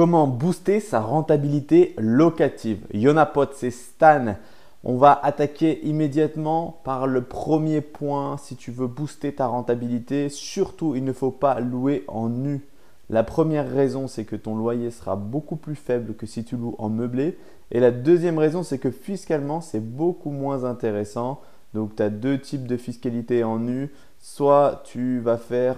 Comment booster sa rentabilité locative? Yonapot, c'est Stan. On va attaquer immédiatement par le premier point. Si tu veux booster ta rentabilité, surtout il ne faut pas louer en nu. La première raison, c'est que ton loyer sera beaucoup plus faible que si tu loues en meublé. Et la deuxième raison, c'est que fiscalement, c'est beaucoup moins intéressant. Donc, tu as deux types de fiscalité en nu. Soit tu vas faire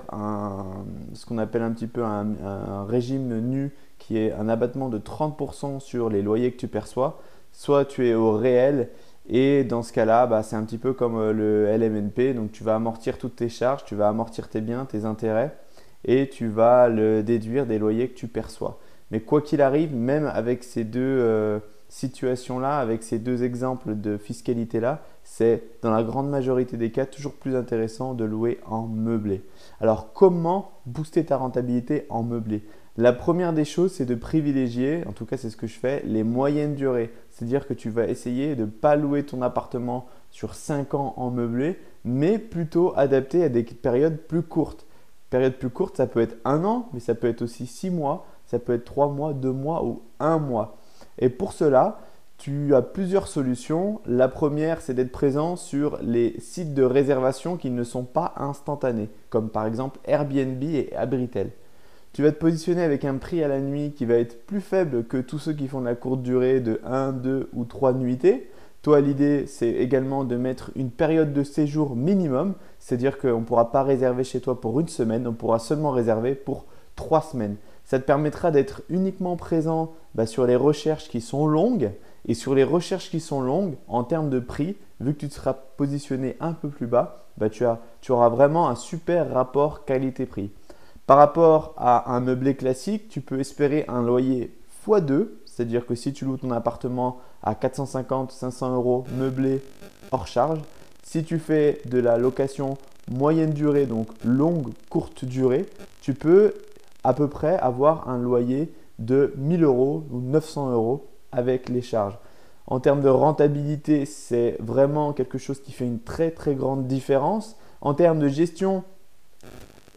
ce qu'on appelle un petit peu un, régime nu qui est un abattement de 30% sur les loyers que tu perçois. Soit tu es au réel et dans ce cas-là, bah, c'est un petit peu comme euh, le LMNP. Donc tu vas amortir toutes tes charges, tu vas amortir tes biens, tes intérêts et tu vas le déduire des loyers que tu perçois. Mais quoi qu'il arrive, même avec ces deux euh, situations-là, avec ces deux exemples de fiscalité-là, c'est dans la grande majorité des cas toujours plus intéressant de louer en meublé. Alors comment booster ta rentabilité en meublé? La première des choses, c'est de privilégier, en tout cas c'est ce que je fais, les moyennes durées. C'est-à-dire que tu vas essayer de ne pas louer ton appartement sur 5 ans en meublé, mais plutôt adapter à des périodes plus courtes. Période plus courte, ça peut être un an, mais ça peut être aussi 6 mois, ça peut être 3 mois, 2 mois ou 1 mois. Et pour cela, tu as plusieurs solutions. La première, c'est d'être présent sur les sites de réservation qui ne sont pas instantanés, comme par exemple Airbnb et Abritel. Tu vas te positionner avec un prix à la nuit qui va être plus faible que tous ceux qui font de la courte durée de 1, 2 ou 3 nuitées. Toi, l'idée, c'est également de mettre une période de séjour minimum, c'est-à-dire qu'on ne pourra pas réserver chez toi pour une semaine, on pourra seulement réserver pour 3 semaines. Ça te permettra d'être uniquement présent bah, sur les recherches qui sont longues et sur les recherches qui sont longues, en termes de prix, vu que tu te seras positionné un peu plus bas, bah, tu, tu auras vraiment un super rapport qualité-prix. Par rapport à un meublé classique, tu peux espérer un loyer x2, c'est-à-dire que si tu loues ton appartement à 450-500 euros meublé hors charge, si tu fais de la location moyenne durée, donc longue, courte durée, tu peux à peu près avoir un loyer de 1000 euros ou 900 euros avec les charges. En termes de rentabilité, c'est vraiment quelque chose qui fait une très très grande différence. En termes de gestion,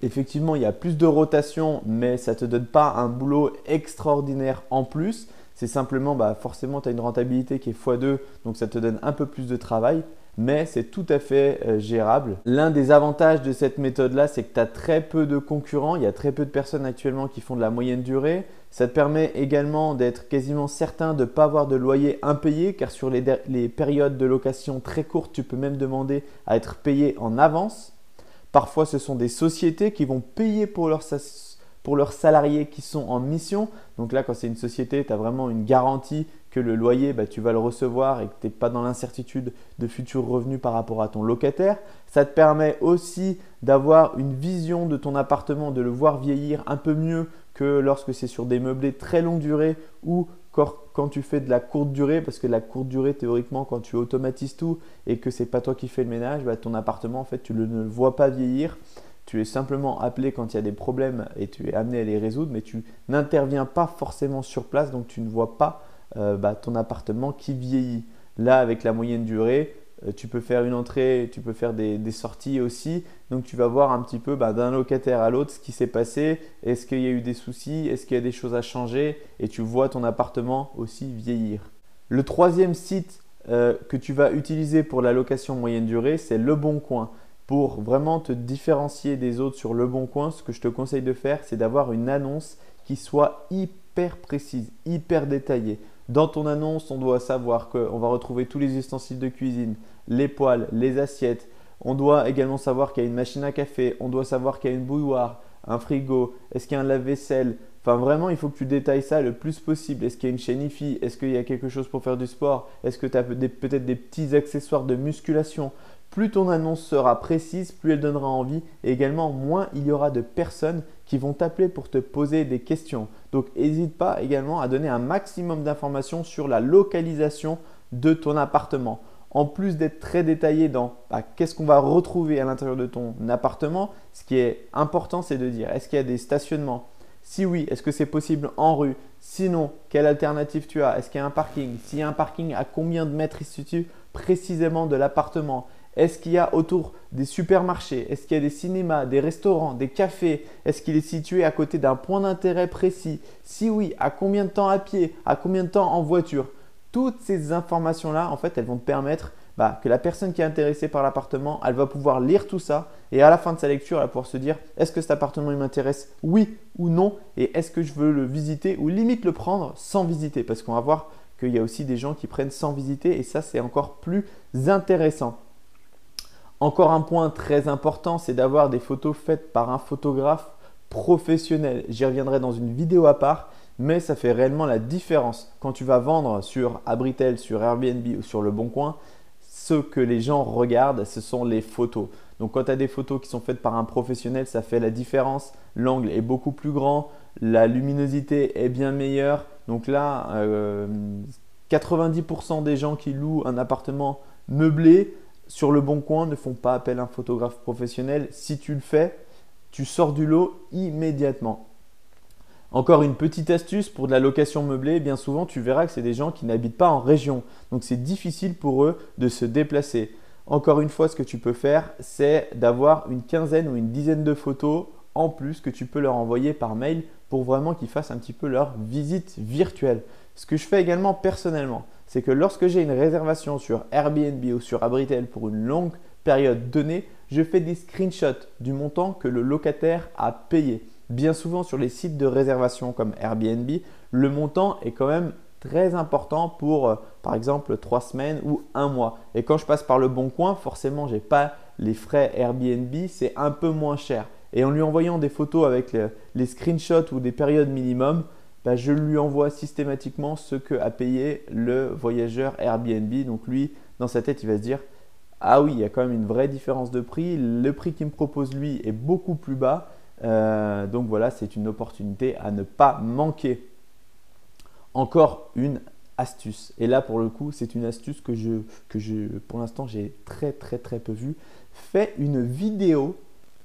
effectivement, il y a plus de rotation, mais ça ne te donne pas un boulot extraordinaire en plus. C'est simplement, bah, forcément, tu as une rentabilité qui est x2, donc ça te donne un peu plus de travail mais c'est tout à fait euh, gérable. L'un des avantages de cette méthode-là, c'est que tu as très peu de concurrents, il y a très peu de personnes actuellement qui font de la moyenne durée. Ça te permet également d'être quasiment certain de ne pas avoir de loyer impayé, car sur les, les périodes de location très courtes, tu peux même demander à être payé en avance. Parfois, ce sont des sociétés qui vont payer pour leurs pour leurs salariés qui sont en mission. Donc là, quand c'est une société, tu as vraiment une garantie que le loyer, bah, tu vas le recevoir et que tu n'es pas dans l'incertitude de futurs revenus par rapport à ton locataire. Ça te permet aussi d'avoir une vision de ton appartement, de le voir vieillir un peu mieux que lorsque c'est sur des meublés très longue durée ou quand tu fais de la courte durée, parce que la courte durée, théoriquement, quand tu automatises tout et que c'est pas toi qui fais le ménage, bah, ton appartement, en fait, tu ne le vois pas vieillir. Tu es simplement appelé quand il y a des problèmes et tu es amené à les résoudre, mais tu n'interviens pas forcément sur place, donc tu ne vois pas euh, bah, ton appartement qui vieillit. Là, avec la moyenne durée, euh, tu peux faire une entrée, tu peux faire des, sorties aussi. Donc tu vas voir un petit peu bah, d'un locataire à l'autre ce qui s'est passé. Est-ce qu'il y a eu des soucis? Est-ce qu'il y a des choses à changer? Et tu vois ton appartement aussi vieillir. Le troisième site euh, que tu vas utiliser pour la location moyenne durée, c'est Le Bon Coin. Pour vraiment te différencier des autres sur Le Bon Coin, ce que je te conseille de faire, c'est d'avoir une annonce qui soit hyper précise, hyper détaillée. Dans ton annonce, on doit savoir qu'on va retrouver tous les ustensiles de cuisine, les poêles, les assiettes. On doit également savoir qu'il y a une machine à café, on doit savoir qu'il y a une bouilloire, un frigo, est-ce qu'il y a un lave-vaisselle. Enfin, vraiment, il faut que tu détailles ça le plus possible. Est-ce qu'il y a une chaîne Est-ce qu'il y a quelque chose pour faire du sport? Est-ce que tu as peut-être des petits accessoires de musculation? Plus ton annonce sera précise, plus elle donnera envie. Et également moins il y aura de personnes qui vont t'appeler pour te poser des questions. Donc n'hésite pas également à donner un maximum d'informations sur la localisation de ton appartement. En plus d'être très détaillé dans bah, qu'est-ce qu'on va retrouver à l'intérieur de ton appartement, ce qui est important c'est de dire est-ce qu'il y a des stationnements? Si oui, est-ce que c'est possible en rue? Sinon, quelle alternative tu as? Est-ce qu'il y a un parking? S'il y a un parking, à combien de mètres il se situe précisément de l'appartement? Est-ce qu'il y a autour des supermarchés Est-ce qu'il y a des cinémas, des restaurants, des cafés Est-ce qu'il est situé à côté d'un point d'intérêt précis? Si oui, à combien de temps à pied À combien de temps en voiture? Toutes ces informations-là, en fait, elles vont te permettre bah, que la personne qui est intéressée par l'appartement, elle va pouvoir lire tout ça et à la fin de sa lecture, elle va pouvoir se dire est-ce que cet appartement m'intéresse? Oui ou non? Et est-ce que je veux le visiter ou limite le prendre sans visiter? Parce qu'on va voir qu'il y a aussi des gens qui prennent sans visiter et ça, c'est encore plus intéressant. Encore un point très important, c'est d'avoir des photos faites par un photographe professionnel. J'y reviendrai dans une vidéo à part, mais ça fait réellement la différence. Quand tu vas vendre sur Abritel, sur Airbnb ou sur Le Bon Coin, ce que les gens regardent, ce sont les photos. Donc quand tu as des photos qui sont faites par un professionnel, ça fait la différence. L'angle est beaucoup plus grand, la luminosité est bien meilleure. Donc là, 90% euh, des gens qui louent un appartement meublé sur le bon coin ne font pas appel à un photographe professionnel. Si tu le fais, tu sors du lot immédiatement. Encore une petite astuce pour de la location meublée, bien souvent tu verras que c'est des gens qui n'habitent pas en région. Donc c'est difficile pour eux de se déplacer. Encore une fois, ce que tu peux faire, c'est d'avoir une quinzaine ou une dizaine de photos en plus que tu peux leur envoyer par mail pour vraiment qu'ils fassent un petit peu leur visite virtuelle. Ce que je fais également personnellement, c'est que lorsque j'ai une réservation sur Airbnb ou sur Abritel pour une longue période donnée, je fais des screenshots du montant que le locataire a payé. Bien souvent sur les sites de réservation comme Airbnb, le montant est quand même très important pour euh, par exemple trois semaines ou un mois. Et quand je passe par le bon coin, forcément, je n'ai pas les frais Airbnb, c'est un peu moins cher. Et en lui envoyant des photos avec les, screenshots ou des périodes minimum, bah, je lui envoie systématiquement ce que a payé le voyageur Airbnb. Donc lui, dans sa tête, il va se dire ah oui, il y a quand même une vraie différence de prix. Le prix qu'il me propose lui est beaucoup plus bas. Euh, donc voilà, c'est une opportunité à ne pas manquer. Encore une astuce. Et là, pour le coup, c'est une astuce que je, pour l'instant, j'ai très très très peu vu. Fais une vidéo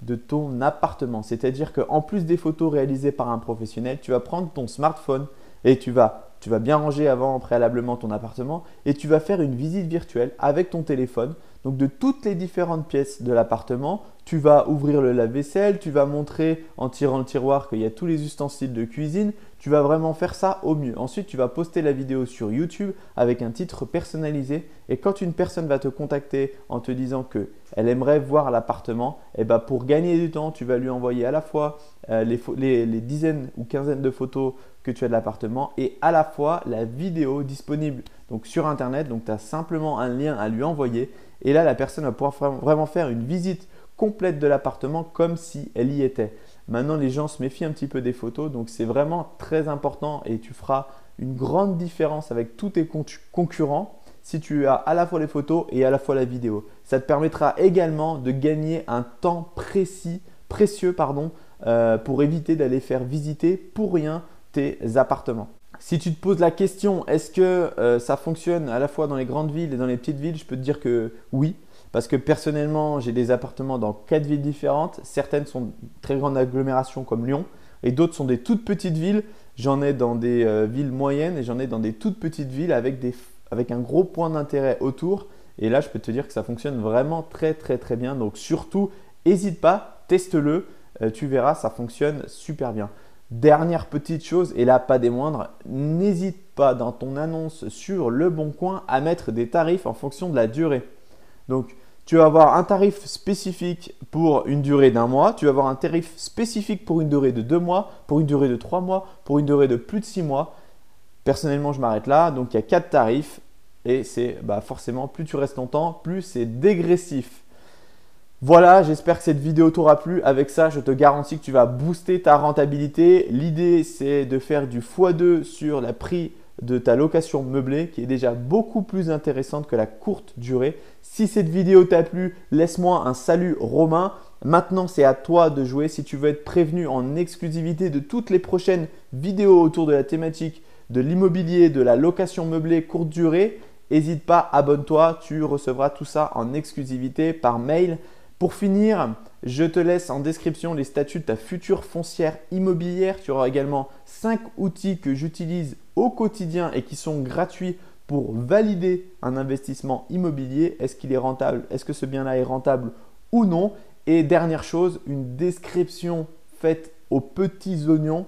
de ton appartement. C'est-à-dire qu'en plus des photos réalisées par un professionnel, tu vas prendre ton smartphone et tu vas, tu vas bien ranger avant préalablement ton appartement et tu vas faire une visite virtuelle avec ton téléphone donc de toutes les différentes pièces de l'appartement, tu vas ouvrir le lave-vaisselle, tu vas montrer en tirant le tiroir qu'il y a tous les ustensiles de cuisine, tu vas vraiment faire ça au mieux. Ensuite, tu vas poster la vidéo sur YouTube avec un titre personnalisé et quand une personne va te contacter en te disant qu'elle aimerait voir l'appartement, eh ben pour gagner du temps, tu vas lui envoyer à la fois euh, les, les dizaines ou quinzaines de photos que tu as de l'appartement et à la fois la vidéo disponible donc sur internet. Donc tu as simplement un lien à lui envoyer et là, la personne va pouvoir vraiment faire une visite complète de l'appartement comme si elle y était. Maintenant, les gens se méfient un petit peu des photos, donc c'est vraiment très important et tu feras une grande différence avec tous tes concurrents si tu as à la fois les photos et à la fois la vidéo. Ça te permettra également de gagner un temps précis, précieux euh, pour éviter d'aller faire visiter pour rien tes appartements. Si tu te poses la question, est-ce que euh, ça fonctionne à la fois dans les grandes villes et dans les petites villes, je peux te dire que oui. Parce que personnellement, j'ai des appartements dans quatre villes différentes. Certaines sont très grandes agglomérations comme Lyon et d'autres sont des toutes petites villes. J'en ai dans des euh, villes moyennes et j'en ai dans des toutes petites villes avec, des, avec un gros point d'intérêt autour. Et là, je peux te dire que ça fonctionne vraiment très très très bien. Donc surtout, n'hésite pas, teste-le. Euh, tu verras, ça fonctionne super bien. Dernière petite chose, et là pas des moindres, n'hésite pas dans ton annonce sur le bon coin à mettre des tarifs en fonction de la durée. Donc tu vas avoir un tarif spécifique pour une durée d'un mois, tu vas avoir un tarif spécifique pour une durée de deux mois, pour une durée de trois mois, pour une durée de plus de six mois. Personnellement, je m'arrête là. Donc il y a quatre tarifs et c'est bah, forcément plus tu restes longtemps, plus c'est dégressif. Voilà, j'espère que cette vidéo t'aura plu. Avec ça, je te garantis que tu vas booster ta rentabilité. L'idée, c'est de faire du x2 sur la prix de ta location meublée qui est déjà beaucoup plus intéressante que la courte durée. Si cette vidéo t'a plu, laisse-moi un salut romain. Maintenant, c'est à toi de jouer. Si tu veux être prévenu en exclusivité de toutes les prochaines vidéos autour de la thématique de l'immobilier, de la location meublée courte durée, n'hésite pas, abonne-toi. Tu recevras tout ça en exclusivité par mail. Pour finir, je te laisse en description les statuts de ta future foncière immobilière. Tu auras également 5 outils que j'utilise au quotidien et qui sont gratuits pour valider un investissement immobilier. Est-ce qu'il est rentable? Est-ce que ce bien-là est rentable ou non? Et dernière chose, une description faite aux petits oignons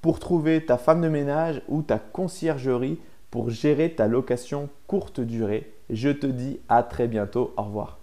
pour trouver ta femme de ménage ou ta conciergerie pour gérer ta location courte durée. Je te dis à très bientôt. Au revoir.